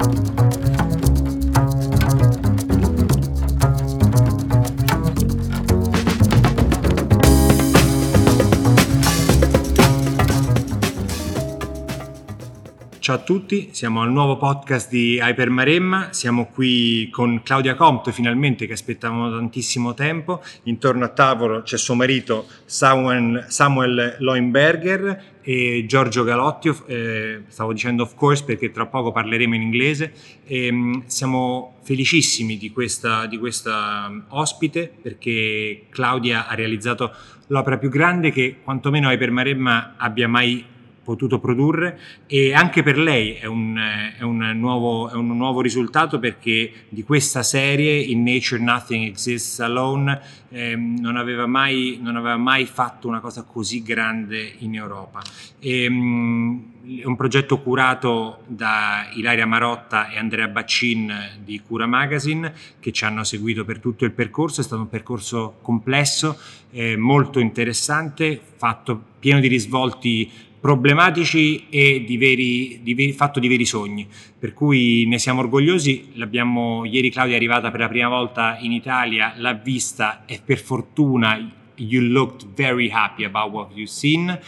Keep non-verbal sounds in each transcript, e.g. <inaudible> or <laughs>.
Ciao a tutti, siamo al nuovo podcast di Hyper Maremma, siamo qui con Claudia Comte finalmente che aspettavamo tantissimo tempo, intorno a tavolo c'è suo marito Samuel, Samuel Loinberger e Giorgio Galotti, eh, stavo dicendo of course perché tra poco parleremo in inglese, e, mh, siamo felicissimi di questa, di questa um, ospite perché Claudia ha realizzato l'opera più grande che quantomeno Hyper Maremma abbia mai potuto produrre e anche per lei è un, è, un nuovo, è un, nuovo, risultato perché di questa serie In Nature Nothing Exists Alone eh, non, aveva mai, non, aveva mai, fatto una cosa così grande in Europa. E, um, è un progetto curato da Ilaria Marotta e Andrea Baccin di Cura Magazine che ci hanno seguito per tutto il percorso, è stato un percorso complesso, eh, molto interessante, fatto pieno di risvolti problematici e di veri, di veri, fatto di veri sogni, per cui ne siamo orgogliosi. L'abbiamo, ieri Claudia è arrivata per la prima volta in Italia, l'ha vista e per fortuna you looked very happy about what you've seen.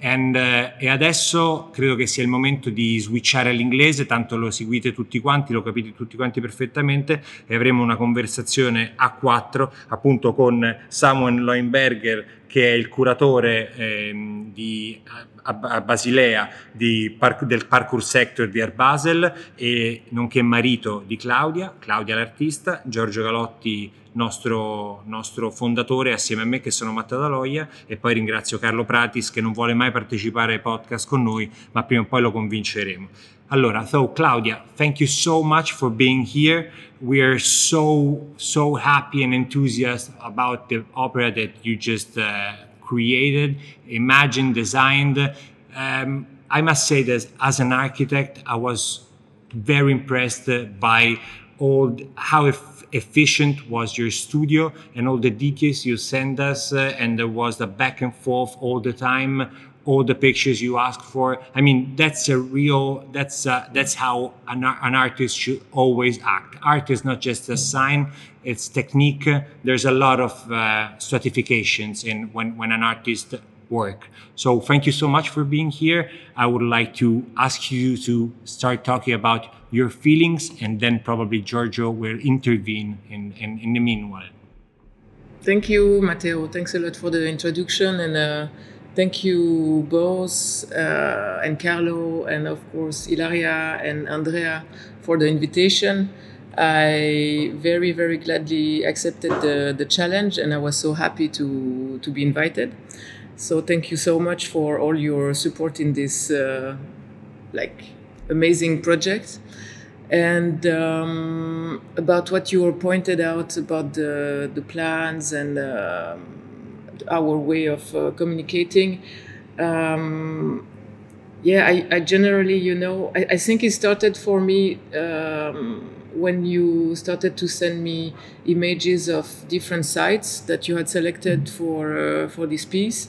And, uh, e adesso credo che sia il momento di switchare all'inglese, tanto lo seguite tutti quanti, lo capite tutti quanti perfettamente e avremo una conversazione a quattro appunto con Samuel Loinberger che è il curatore eh, di, a, a, Basilea di, del Parkour Sector di Art Basel e nonché marito di Claudia, Claudia l'artista, Giorgio Galotti nostro, nostro fondatore assieme a me che sono Matta Daloia e poi ringrazio Carlo Pratis che non vuole mai partecipare ai podcast con noi ma prima o poi lo convinceremo. Allora, so Claudia, thank you so much for being here. We are so, so happy and enthusiastic about the opera that you just uh, created, imagined, designed. Um, I must say that as an architect, I was very impressed by all how efficient was your studio and all the details you send us, uh, and there was the back and forth all the time all the pictures you ask for. I mean, that's a real, that's, uh, that's how an, an artist should always act. Art is not just a sign, it's technique. There's a lot of uh, stratifications in when, when an artist work. So thank you so much for being here. I would like to ask you to start talking about your feelings and then probably Giorgio will intervene in, in, in the meanwhile. Thank you, Matteo. Thanks a lot for the introduction and uh, Thank you both uh, and Carlo and of course Ilaria and Andrea for the invitation. I very very gladly accepted the, the challenge and I was so happy to to be invited. So thank you so much for all your support in this uh, like amazing project. And um, about what you were pointed out about the the plans and. Um, our way of uh, communicating. Um, yeah, I, I, generally, you know, I, I, think it started for me um, when you started to send me images of different sites that you had selected for uh, for this piece.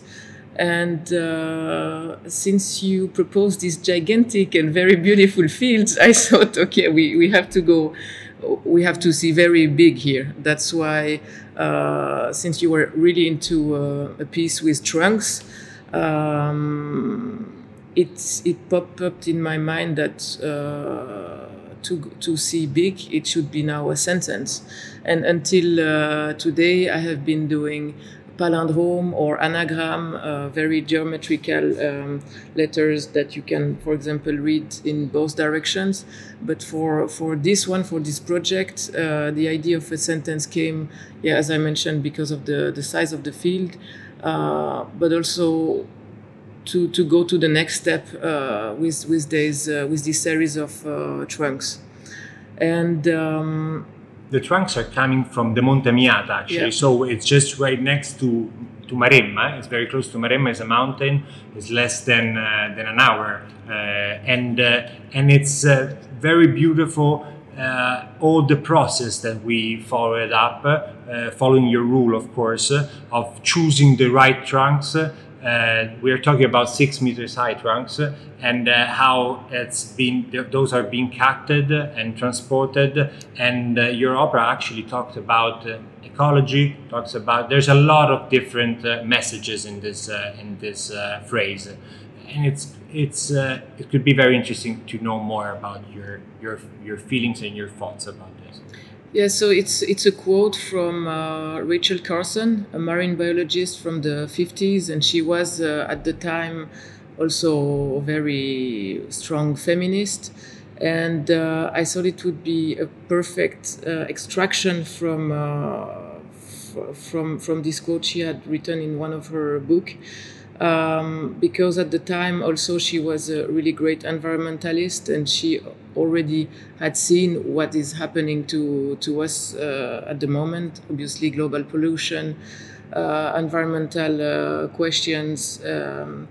And uh, since you proposed these gigantic and very beautiful fields, <laughs> I thought, okay, we, we have to go we have to see very big here. That's why, uh, since you were really into uh, a piece with trunks, um, it it popped up in my mind that uh, to to see big, it should be now a sentence. And until uh, today, I have been doing palindrome or anagram, uh, very geometrical um, letters that you can, for example, read in both directions. But for for this one, for this project, uh, the idea of a sentence came, yeah, as I mentioned, because of the the size of the field, uh, but also to to go to the next step uh, with with this uh, with this series of uh, trunks, and. Um, the trunks are coming from the Monte Amiata actually, yeah. so it's just right next to to Maremma. It's very close to Maremma. It's a mountain. It's less than uh, than an hour, uh, and uh, and it's uh, very beautiful. Uh, all the process that we followed up, uh, following your rule, of course, of choosing the right trunks uh, we are talking about six meters high trunks uh, and uh, how it's been th- those are being cutted and transported. And uh, your opera actually talked about uh, ecology, talks about there's a lot of different uh, messages in this in this phrase, and it's it's it could be very interesting to know more about your your your feelings and your thoughts about this. Yeah, so it's it's a quote from uh, Rachel Carson, a marine biologist from the 50s, and she was uh, at the time also a very strong feminist. And uh, I thought it would be a perfect uh, extraction from uh, f- from from this quote she had written in one of her book um, because at the time also she was a really great environmentalist and she already had seen what is happening to, to us uh, at the moment. Obviously global pollution uh, environmental uh, questions um,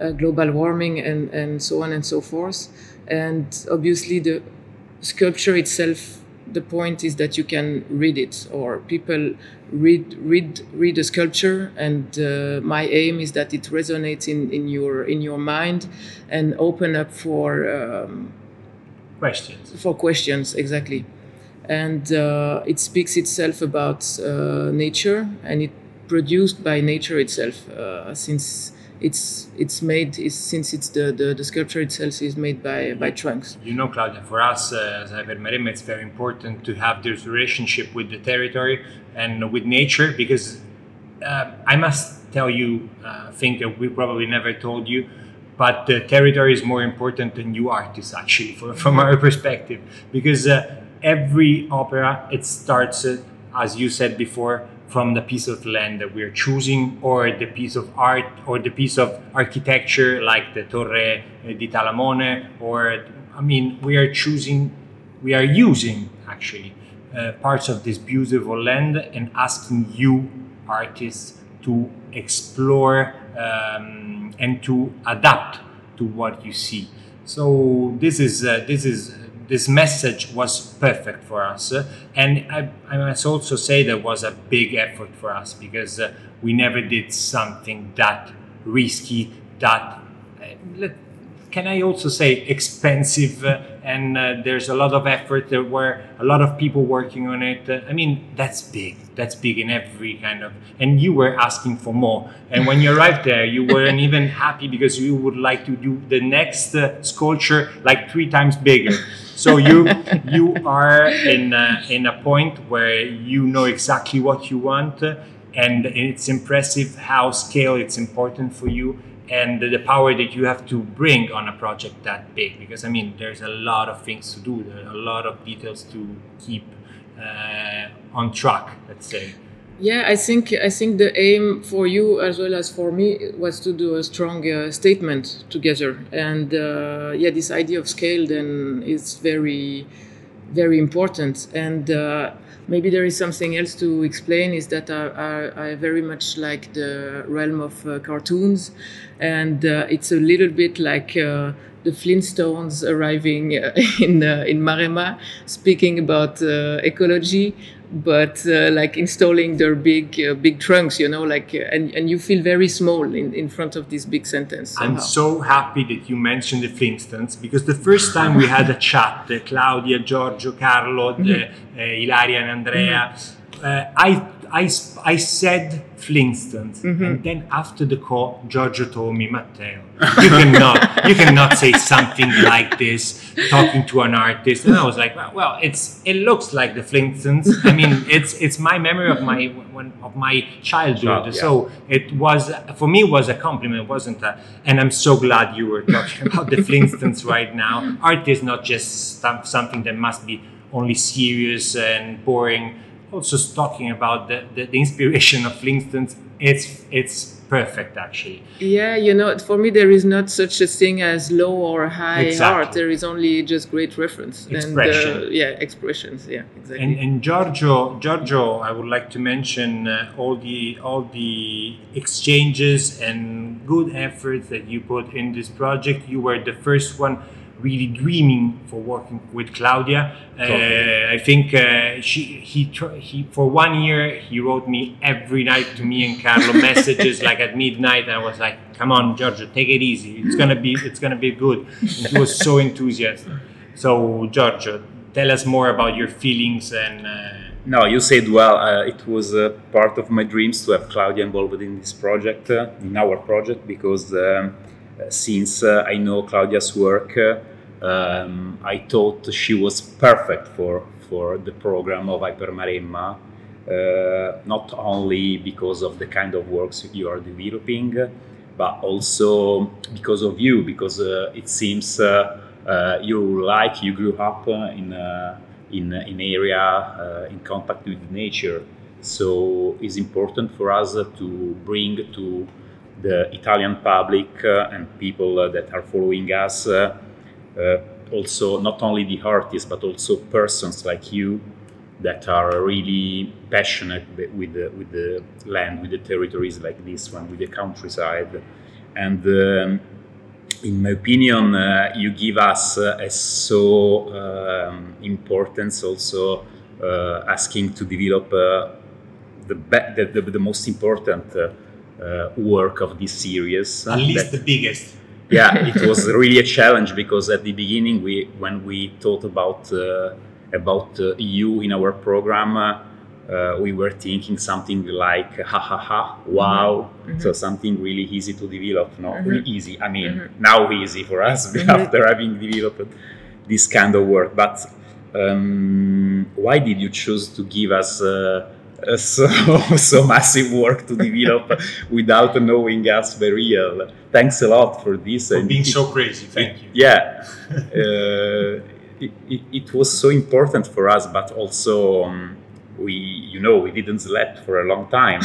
uh, global warming and, and so on and so forth. And obviously the sculpture itself the point is that you can read it or people read read read a sculpture and uh, my aim is that it resonates in, in your in your mind and open up for um, questions. for questions exactly. And uh, it speaks itself about uh, nature and it produced by nature itself uh, since it's it's made is since it's the, the, the sculpture itself is made by by trunks. You know, Claudia, for us uh, as it's very important to have this relationship with the territory and with nature because uh, I must tell you, uh, think that we probably never told you, but the territory is more important than you artists actually, for, from our perspective, because uh, every opera it starts, uh, as you said before, from the piece of land that we're choosing or the piece of art or the piece of architecture like the Torre di Talamone or I mean we are choosing we are using actually uh, parts of this beautiful land and asking you artists to explore um, and to adapt to what you see. So this is uh, this is this message was perfect for us. and I, I, must also say that was a big effort for us because uh, we never did something that risky, that, uh, can I also say, expensive. Uh, and uh, there's a lot of effort. There were a lot of people working on it. I mean, that's big. That's big in every kind of. And you were asking for more. And when you <laughs> arrived there, you weren't even happy because you would like to do the next uh, sculpture like three times bigger. <laughs> So you you are in a, in a point where you know exactly what you want, and it's impressive how scale it's important for you and the power that you have to bring on a project that big because i mean there's a lot of things to do there are a lot of details to keep uh, on track let's say. Yeah i think i think the aim for you as well as for me was to do a strong uh, statement together. And uh, yeah this idea of scale then is very very important. And uh, maybe there is something else to explain is that I, I, I very much like the realm of uh, cartoons and uh, it's a little bit like uh, the Flintstones arriving uh, <laughs> in uh, in Maremma, speaking about uh, ecology, but uh, like installing their big uh, big trunks you know like uh, and, and you feel very small in, in front of this big sentence somehow. i'm so happy that you mentioned the flintstones because the first time we had a <laughs> chat claudia giorgio carlo mm-hmm. ilaria and andrea mm-hmm. i I, I said Flintstones, mm-hmm. and then after the call, Giorgio told me, Matteo, you cannot, you cannot say something like this talking to an artist. And I was like, well, well, it's it looks like the Flintstones. I mean, it's it's my memory of my when, of my childhood. yeah. So it was for me it was a compliment, wasn't it? And I'm so glad you were talking about the Flintstones right now. Art is not just something that must be only serious and boring also talking about the, the, the inspiration of Flintstones, it's it's perfect actually. Yeah, you know, for me there is not such a thing as low or high exactly. art. There is only just great reference Expression. and uh, yeah, expressions. Yeah, exactly. And, and Giorgio, Giorgio, I would like to mention uh, all the all the exchanges and good efforts that you put in this project. You were the first one really dreaming for working with Claudia. Uh, I think uh, she he tr- he for one year he wrote me every night to me and Carlo <laughs> messages like at midnight. And I was like, "Come on, Giorgio, take it easy. It's gonna be it's gonna be good." And he was so enthusiastic. So Giorgio, tell us more about your feelings and. Uh, no, you said well. Uh, it was uh, part of my dreams to have Claudia involved in this project, uh, in our project, because um, since uh, I know Claudia's work, um, I thought she was perfect for for the program of Hypermaremma. Uh, not only because of the kind of works you are developing, but also because of you, because uh, it seems you like you grew up in in in area uh, in contact with nature. So it's important for us to bring to the Italian public uh, and people uh, that are following us also not only the artists but also persons like you that are really passionate with the, with the land, with the territories like this one, with the countryside. And um, in my opinion, uh, you give us uh, a so um, importance also uh, asking to develop uh, the, the, the, the, most important uh, uh, work of this series. At least that, the biggest. <laughs> yeah, it was really a challenge because at the beginning, we when we thought about about you in our program uh, we were thinking something like ha ha ha wow mm-hmm. so something really easy to develop no mm-hmm. really easy i mean mm-hmm. now easy for us <laughs> mm-hmm. after having developed this kind of work but um, why did you choose to give us uh, <laughs> so so massive work to develop <laughs> without knowing us very well. Thanks a lot for this. For being it, so crazy thank it, you. Yeah. <laughs> Uh, it, it, it, was so important for us but also um, we you know we didn't slept for a long time.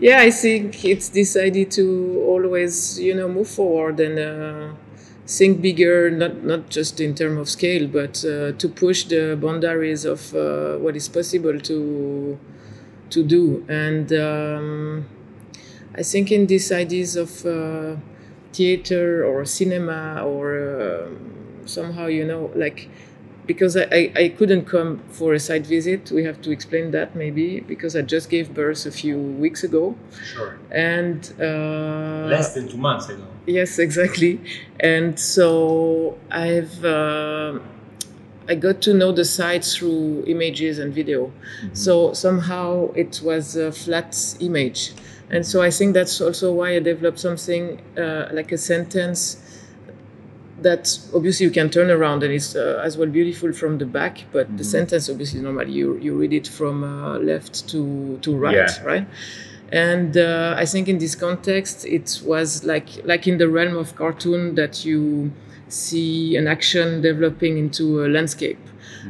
Yeah i think it's decided to always you know move forward and uh, think bigger not not just in terms of scale but uh, to push the boundaries of uh, what is possible to to do. And um, i think in these ideas of uh, theater or cinema or um, somehow you know like because I, I, couldn't come for a site visit. We have to explain that maybe because I just gave birth a few weeks ago. Sure. And uh, less than two months ago. Yes, exactly. And so I've uh, I got to know the site through images and video. Mm-hmm. So somehow it was a flat image, and so I think that's also why I developed something uh, like a sentence that obviously you can turn around and it's uh, as well beautiful from the back but mm-hmm. the sentence obviously normally you, you read it from uh, left to to right yeah. right and uh, i think in this context it was like like in the realm of cartoon that you see an action developing into a landscape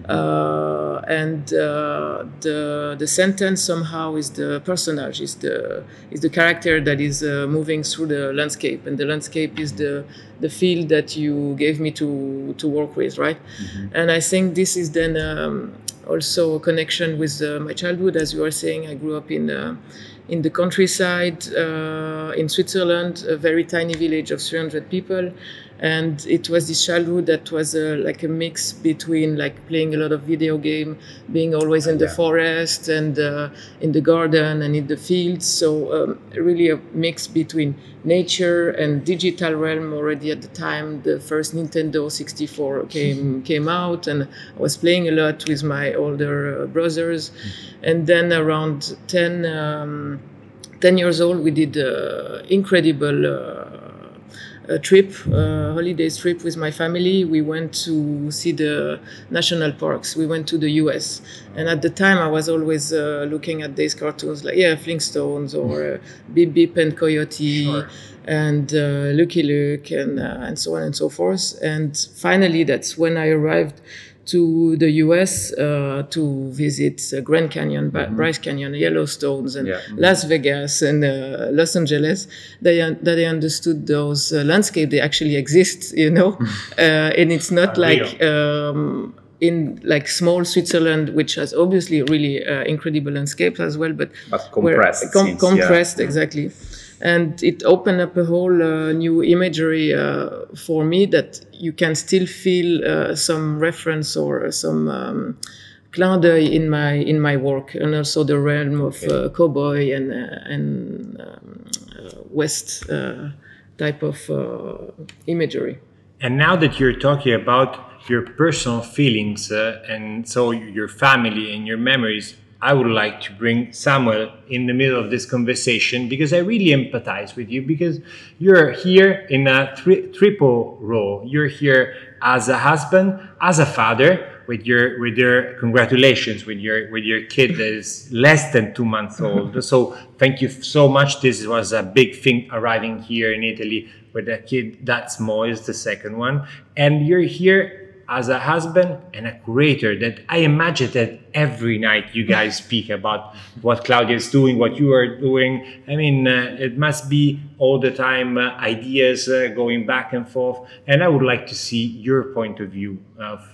uh, and uh, the the sentence somehow is the personage, is the is the character that is uh, moving through the landscape, and the landscape is the the field that you gave me to to work with, right? Mm-hmm. And I think this is then um, also a connection with uh, my childhood, as you are saying. I grew up in uh, in the countryside uh, in Switzerland, a very tiny village of 300 people and it was this childhood that was uh, like a mix between like playing a lot of video game being always in the yeah. forest and uh, in the garden and in the fields so um, really a mix between nature and digital realm already at the time the first nintendo 64 came <laughs> came out and i was playing a lot with my older uh, brothers mm-hmm. and then around 10 um, 10 years old we did uh, incredible uh, a trip, a holidays trip with my family. We went to see the national parks. We went to the U.S. And at the time, I was always uh, looking at these cartoons like yeah, Flintstones or uh, Beep Beep and Coyote. Sure. And uh, Lucky Luke and uh, and so on and so forth. And finally, that's when I arrived to the US uh, to visit uh, Grand Canyon, mm-hmm. Bryce Canyon, Yellowstones, and yeah. Las Vegas and uh, Los Angeles, they, that they understood those uh, landscapes, they actually exist, you know? <laughs> Uh, and it's not like um, in like small Switzerland, which has obviously really uh, incredible landscapes as well, but, but compressed, com- compressed yeah. exactly and it opened up a whole uh, new imagery uh, for me that you can still feel uh, some reference or some um, clin d'oeil in my in my work, and also the realm of uh, cowboy and uh, and um, uh, west uh, type of uh, imagery. And now that you're talking about your personal feelings uh, and so your family and your memories, I would like to bring Samuel in the middle of this conversation because I really empathize with you because you're here in a tri- triple role. You're here as a husband, as a father, with your with your congratulations with your with your kid that is less than two months old. so thank you so much. This was a big thing arriving here in Italy with a kid that small is the second one, and you're here as a husband and a creator that I imagine that every night you guys <laughs> speak about what Claudia is doing, what you are doing. I mean, uh, it must be all the time uh, ideas uh, going back and forth. And I would like to see your point of view of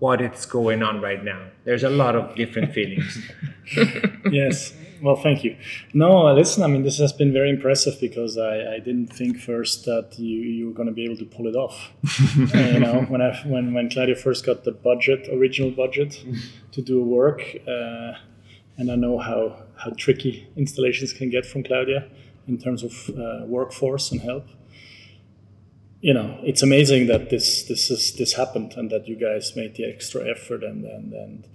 what is going on right now. There's a lot of different feelings. <laughs> yes. Well, thank you. No, listen. I mean, this has been very impressive because I, I didn't think first that you, you were going to be able to pull it off. uh, <laughs> you know, when I when when Claudia first got the budget, original budget, to do work, uh, and I know how how tricky installations can get from Claudia in terms of uh, workforce and help. You know, it's amazing that this this is this happened and that you guys made the extra effort and and and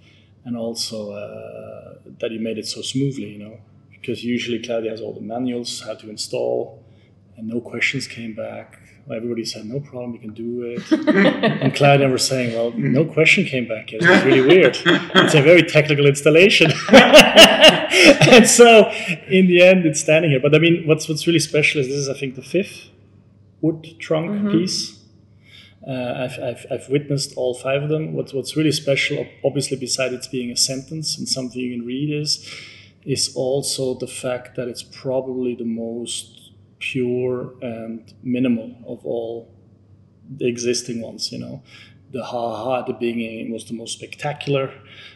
and also uh, that you made it so smoothly, you know, because usually Claudia has all the manuals, how to install, and no questions came back. Everybody said, no problem, you can do it. <laughs> and Claudia was saying, well, no question came back yet. It's really weird. It's a very technical installation. <laughs> and so in the end, it's standing here. But I mean, what's, what's really special is this is, I think, the fifth wood trunk mm-hmm. piece uh, I've, I've, I've, witnessed all five of them. What's, what's really special, obviously, besides it being a sentence and something you can read, is is also the fact that it's probably the most pure and minimal of all the existing ones. You know, the ha ha at the beginning was the most spectacular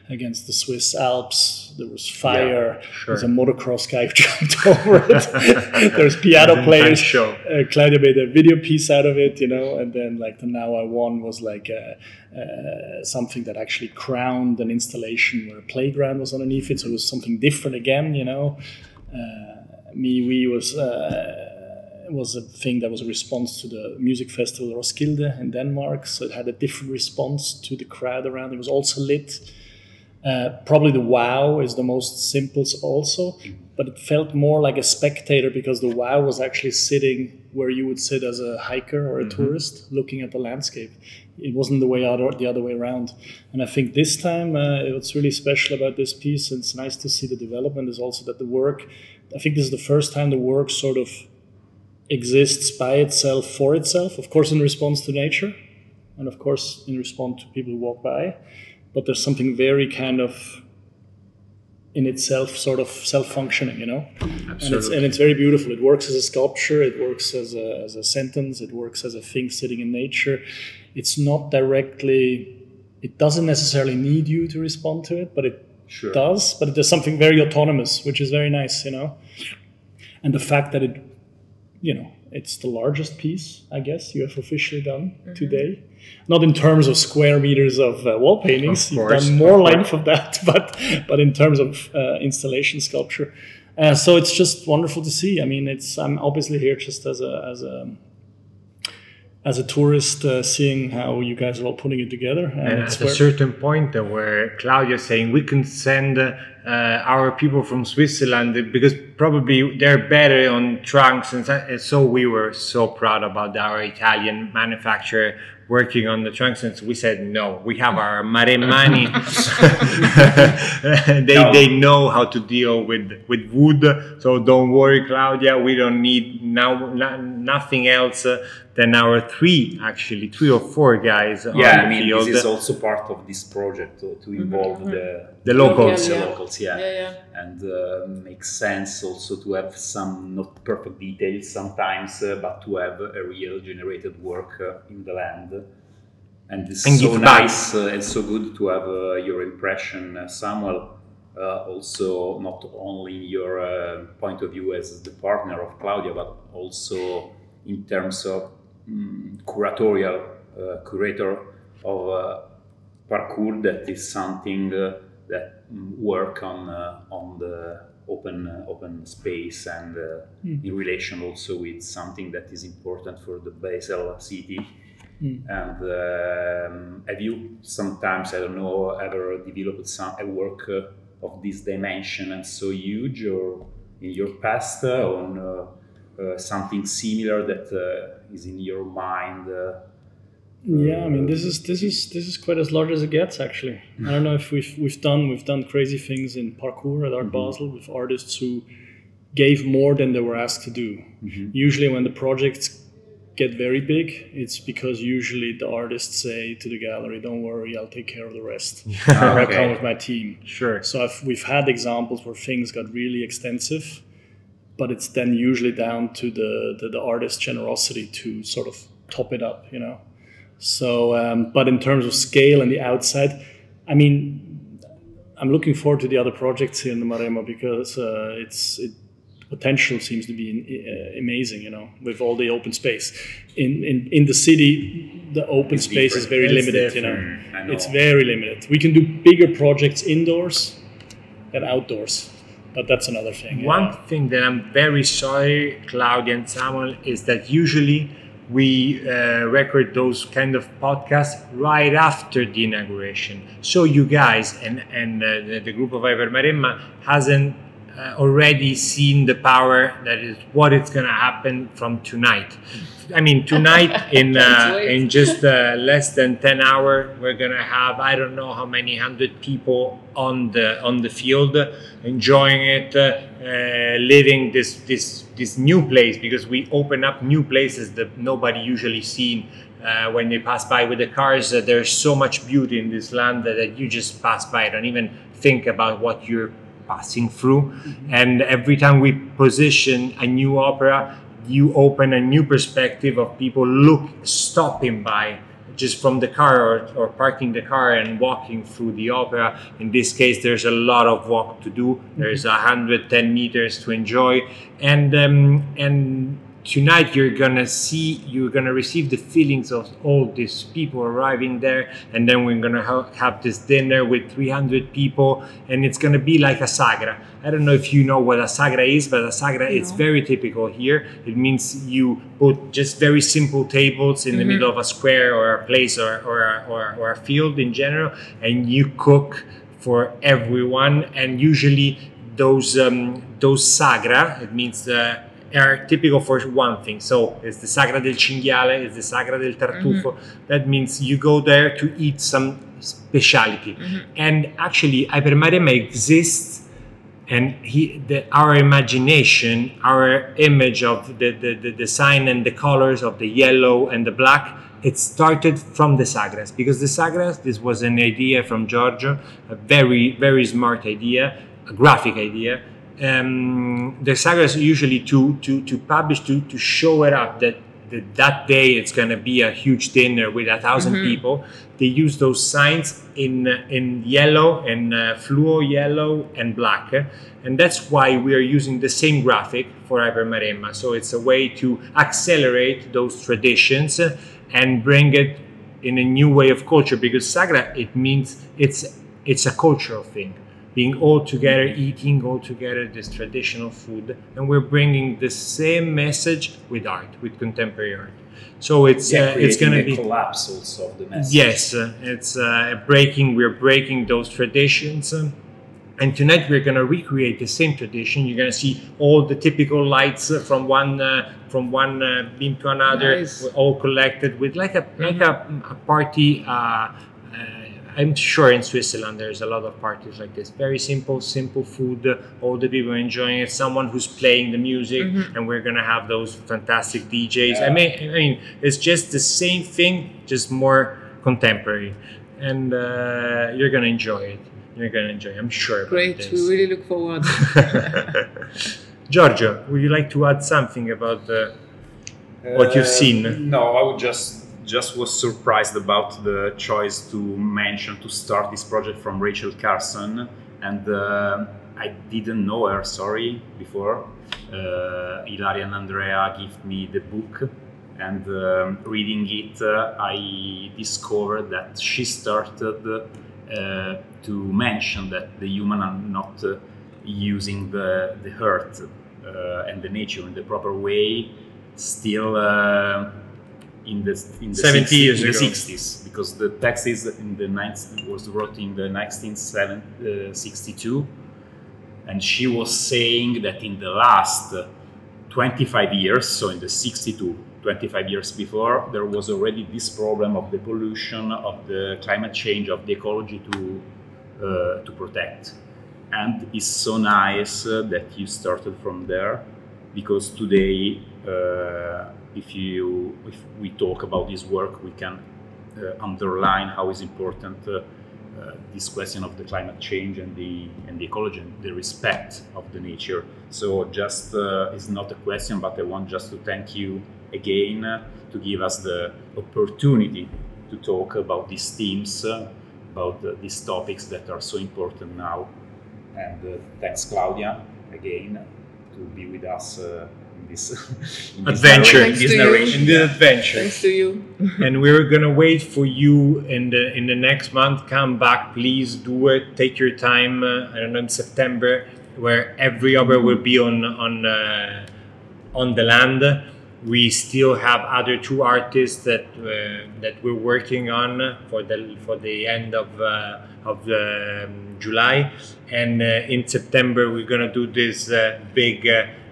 against the Swiss Alps. There was fire. Yeah, sure. There's a motocross guy who <laughs> jumped over it. <laughs> There's piano players. Show. Uh, Claudia made a video piece out of it, you know, and then like the Now I Won was like a, uh, something that actually crowned an installation where a playground was underneath it. So it was something different again, you know. Uh, Me We was. Uh, was a thing that was a response to the music festival Roskilde in Denmark. So it had a different response to the crowd around. It was also lit uh, probably the wow is the most simple also, but it felt more like a spectator because the wow was actually sitting where you would sit as a hiker or a mm-hmm. tourist looking at the landscape. It wasn't the way out or the other way around. And I think this time, uh, what's really special about this piece, and it's nice to see the development, is also that the work, I think this is the first time the work sort of exists by itself for itself, of course, in response to nature, and of course, in response to people who walk by. But there's something very kind of in itself sort of self-functioning you know? Absolutely. and it's and it's very beautiful. It works as a sculpture it works as a, as a sentence it works as a thing sitting in nature. It's not directly it doesn't necessarily need you to respond to it but it sure. does but there's something very autonomous which is very nice you know? And the fact that it you know it's the largest piece i guess you have officially done mm-hmm. today not in terms of square meters of uh, wall paintings. Of course, You've done more length of that, <laughs> but but in terms of uh, installation sculpture. Uh, so it's just wonderful to see. I mean, it's I'm obviously here just as a as a as a tourist, uh, seeing how you guys are all putting it together. And, and at a certain point, uh, where Claudia saying we can send uh, our people from Switzerland because probably they're better on trunks, and so we were so proud about our Italian manufacturer working on the trunks and we said no we have our maremmani <laughs> they, no. they know how to deal with with wood so don't worry claudia we don't need now nothing else than our three actually three or four guys yeah i mean field. this is also part of this project to, to involve mm-hmm. the the locals yeah, the locals yeah, yeah, yeah. and uh, makes sense also to have some not perfect details sometimes uh, but to have a real generated work uh, in the land and it's and so nice uh, and so good to have uh, your impression uh, samuel uh, also not only your uh, point of view as the partner of Claudia, but also in terms of um, curatorial uh, curator of uh, parcours. That is something uh, that mm, work on uh, on the open open space and mm. in relation also with something that is important for the Basel city. Mm. And um, have you sometimes, I don't know, ever developed some a work of this dimension and so huge, or in your past, uh, on uh, uh, something similar that is in your mind? yeah, I mean this is this is this is quite as large as it gets actually. I don't know if we've we've done we've done crazy things in parcours at Art mm-hmm. Basel with artists who gave more than they were asked to do. Mm-hmm. Usually when the projects get very big, it's because usually the artists say to the gallery, "Don't worry, I'll take care of the rest. <laughs> Yeah, okay. I come with my team." Sure. So I've, we've had examples where things got really extensive, but it's then usually down to the, the, the artist's generosity to sort of top it up, you know. So, um, but in terms of scale and the outside, I mean, I'm looking forward to the other projects here in the Maremma because uh, it's it potential seems to be uh, amazing you know with all the open space in in, in the city the open it's space is very it's limited you know. know. it's very limited we can do bigger projects indoors than outdoors but that's another thing one thing that i'm very sorry claudia and samuel is that usually we uh, record those kind of podcasts right after the inauguration. So you guys and and uh, the, the group of Hyper Maremma hasn't uh, already seen the power that is what it's going to happen from tonight. I mean, tonight <laughs> in uh, in just uh, less than ten hours, we're going to have I don't know how many hundred people on the on the field enjoying it, uh, living this this this new place because we open up new places that nobody usually seen. Uh, when they pass by with the cars, uh, there's so much beauty in this land that, that you just pass by. Don't even think about what you're passing through. Mm-hmm. And every time we position a new opera, you open a new perspective of people look stopping by just from the car or, or parking the car and walking through the opera. In this case, there's a lot of walk to do. There's 110 mm-hmm. meters to enjoy, and um, and tonight you're gonna see you're gonna receive the feelings of all these people arriving there and then we're gonna ha- have this dinner with 300 people and it's gonna be like a sagra i don't know if you know what a sagra is but a sagra no. it's very typical here it means you put just very simple tables in mm-hmm. the middle of a square or a place or, or, a, or, or a field in general and you cook for everyone and usually those um, those sagra it means uh, are typical for one thing. So it's the Sagra del Cinghiale, it's the Sagra del Tartufo. Mm-hmm. That means you go there to eat some specialty. Mm-hmm. And actually, Hyper Maremma exists and he, the, our imagination, our image of the, the, the design and the colors of the yellow and the black, it started from the Sagras because the Sagras, this was an idea from Giorgio, a very, very smart idea, a graphic idea um, the sagas usually to to to publish to to show it up that that, that day it's going to be a huge dinner with a 1000 mm-hmm. people. They use those signs in in yellow and uh, fluo yellow and black. And that's why we are using the same graphic for Hyper Maremma. So it's a way to accelerate those traditions and bring it in a new way of culture because sagra it means it's it's a cultural thing being all together, eating all together this traditional food, and we're bringing the same message with art, with contemporary art. So it's yeah, uh, it's going to be collapse also of the message. Yes, uh, it's uh, breaking. We're breaking those traditions. Uh, and tonight we're going to recreate the same tradition. You're going to see all the typical lights uh, from one uh, from one beam to another, nice. all collected with like a mm-hmm. like a, a party I'm sure in Switzerland there's a lot of parties like this. Very simple, simple food. All the people enjoying it. Someone who's playing the music, mm-hmm. and we're gonna have those fantastic DJs. Yeah. I mean, I mean, it's just the same thing, just more contemporary, and uh, you're gonna enjoy it. You're gonna enjoy. It. I'm sure. Great. We really look forward. <laughs> Giorgio, would you like to add something about the, what you've uh, seen? No, I would just just was surprised about the choice to mention to start this project from Rachel Carson and uh, I didn't know her. Sorry, before uh, Ilaria and Andrea gave me the book, and um, reading it, uh, I discovered that she started uh, to mention that the human are not uh, using the the earth uh, and the nature in the proper way. Still in the in the 70 60, years in the 60s because the text is in the ninth was wrote in the 1962 and she was saying that in the last 25 years so in the 62 25 years before there was already this problem of the pollution of the climate change of the ecology to uh, to protect. And it's so nice uh, that you started from there because today uh, if you if we talk about this work we can uh, underline how is important uh, uh, this question of the climate change and the and the ecology and the respect of the nature. So just it's not a question but i want just to thank you again to give us the opportunity to talk about these themes about these topics that are so important now. And thanks claudia again to be with us in this, <laughs> in this Adventure. narra- in Thanks this to you. narration. in the adventure. Thanks to you. <laughs> and we're gonna wait for you in the in the next month. Come back, please do it. Take your time. Uh, I don't know in September, where every other will be on on uh, on the land. We still have other two artists that uh, that we're working on for the for the end of uh, of the, um, July, and uh, in September we're gonna do this uh, big.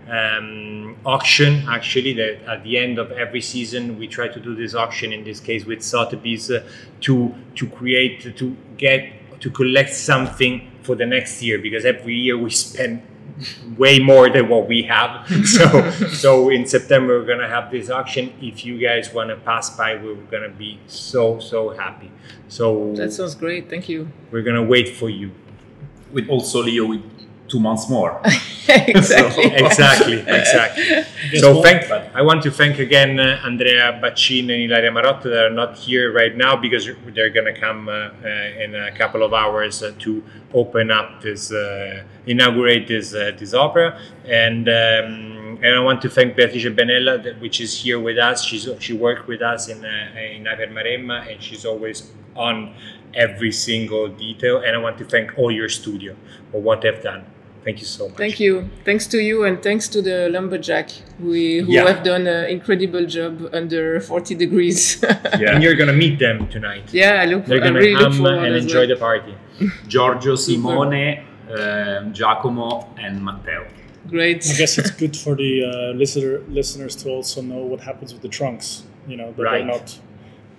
Um, auction actually that at the end of every season we try to do this auction in this case with Sotheby's uh, to to create to get to collect something for the next year because every year we spend way more than what we have. <laughs> So so in September we're gonna have this auction. If you guys want to pass by we're gonna be so so happy. So That sounds great. Thank you. we're gonna wait for you. With also leo with two months more <laughs> exactly. <laughs> exactly, exactly. So <laughs> thank. I want to thank again uh, Andrea Baccin and Ilaria Marotta that are not here right now because they're going to come uh, uh, in a couple of hours uh, to open up this, uh, inaugurate this uh, this opera, and um, and I want to thank Beatrice Benella, that, which is here with us. She's she worked with us in uh, in Hyper Maremma, and she's always on every single detail. And I want to thank all your studio for what they've done. Thank you so much. Thank you. Thanks to you and thanks to the lumberjack we, who Yeah. have done an incredible job under 40 degrees. <laughs> yeah And you're gonna meet them tonight. yeah, I look. They're gonna really look come and enjoy well. the party. <laughs> Giorgio, Simone, um, Giacomo, and Matteo. Great. I guess it's good <laughs> for the uh, listener listeners to also know what happens with the trunks. You know that Right. they're not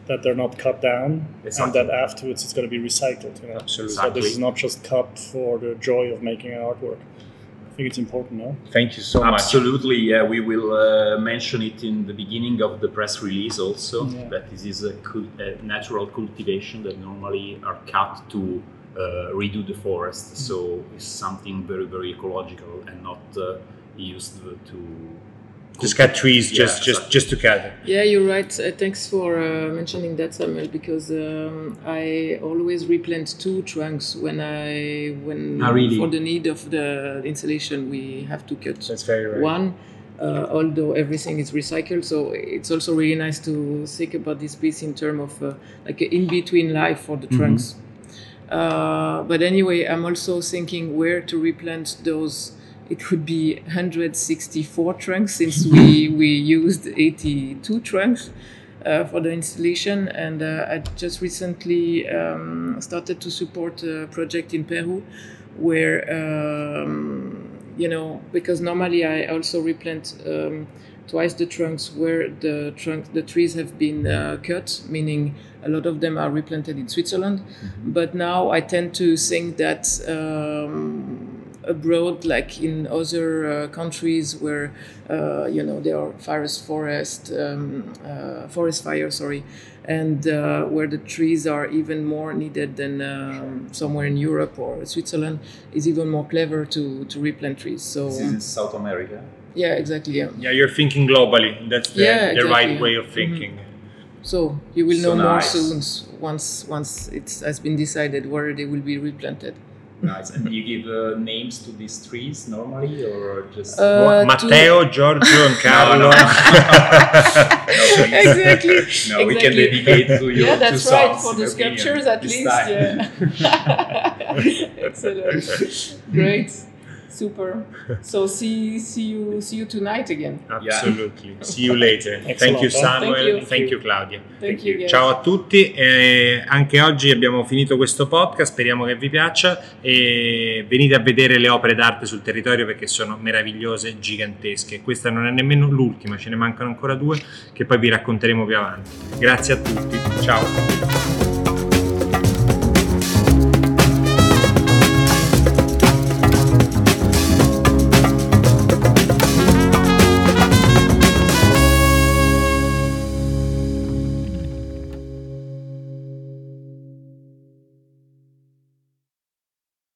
that they're not cut down, Exactly. and that afterwards it's going to be recycled. You know? Absolutely. So this is not just cut for the joy of making an artwork. I think it's important, no? Thank you so much. Absolutely, yeah. We will uh, mention it in the beginning of the press release also. Yeah. That this is a, cul- a natural cultivation that normally are cut to uh, redo the forest. So it's something very, very ecological and not uh, used to. Just cut trees, Yeah, just just just to cut them. Yeah, you're right. Uh, thanks for uh, mentioning that, Samuel. Because um, I always replant two trunks when I when Ah, really? for the need of the installation we have to cut That's very right. one. Uh, although everything is recycled, so it's also really nice to think about this piece in terms of uh, like an in between life for the trunks. Uh, but anyway, I'm also thinking where to replant those. It would be 164 trunks since we <laughs> we used 82 trunks uh, for the installation, and uh, I just recently um, started to support a project in Peru where um, you know because normally I also replant um, twice the trunks where the trunk the trees have been uh, cut, meaning a lot of them are replanted in Switzerland. But now I tend to think that um, abroad, like in other uh, countries where uh, you know there are forest forest um, uh, forest fire, sorry, and uh, where the trees are even more needed than um, somewhere in Europe or Switzerland, is even more clever to to replant trees. So This is in South America. yeah, exactly. Yeah. Yeah, you're thinking globally. That's the, Yeah, the right exactly. way of thinking. So you will So know more soon once once it has been decided where they will be replanted. Nice. And you give uh, names to these trees normally, or just Uh, Matteo, Giorgio, and <laughs> Carlo. <laughs> exactly. no, we can exactly. dedicate to you. yeah, that's two right songs, for the in opinion, sculptures at least. Yeah. <laughs> Excellent. Great. Super. So see see you see you tonight again. Absolutely. See you later. Thank you eh? Samuel. Thank you. Thank you Claudia. Thank you. Ciao a tutti, eh, anche oggi abbiamo finito questo podcast, speriamo che vi piaccia e venite a vedere le opere d'arte sul territorio perché sono meravigliose, gigantesche. Questa non è nemmeno l'ultima, ce ne mancano ancora due che poi vi racconteremo più avanti. Grazie a tutti, ciao.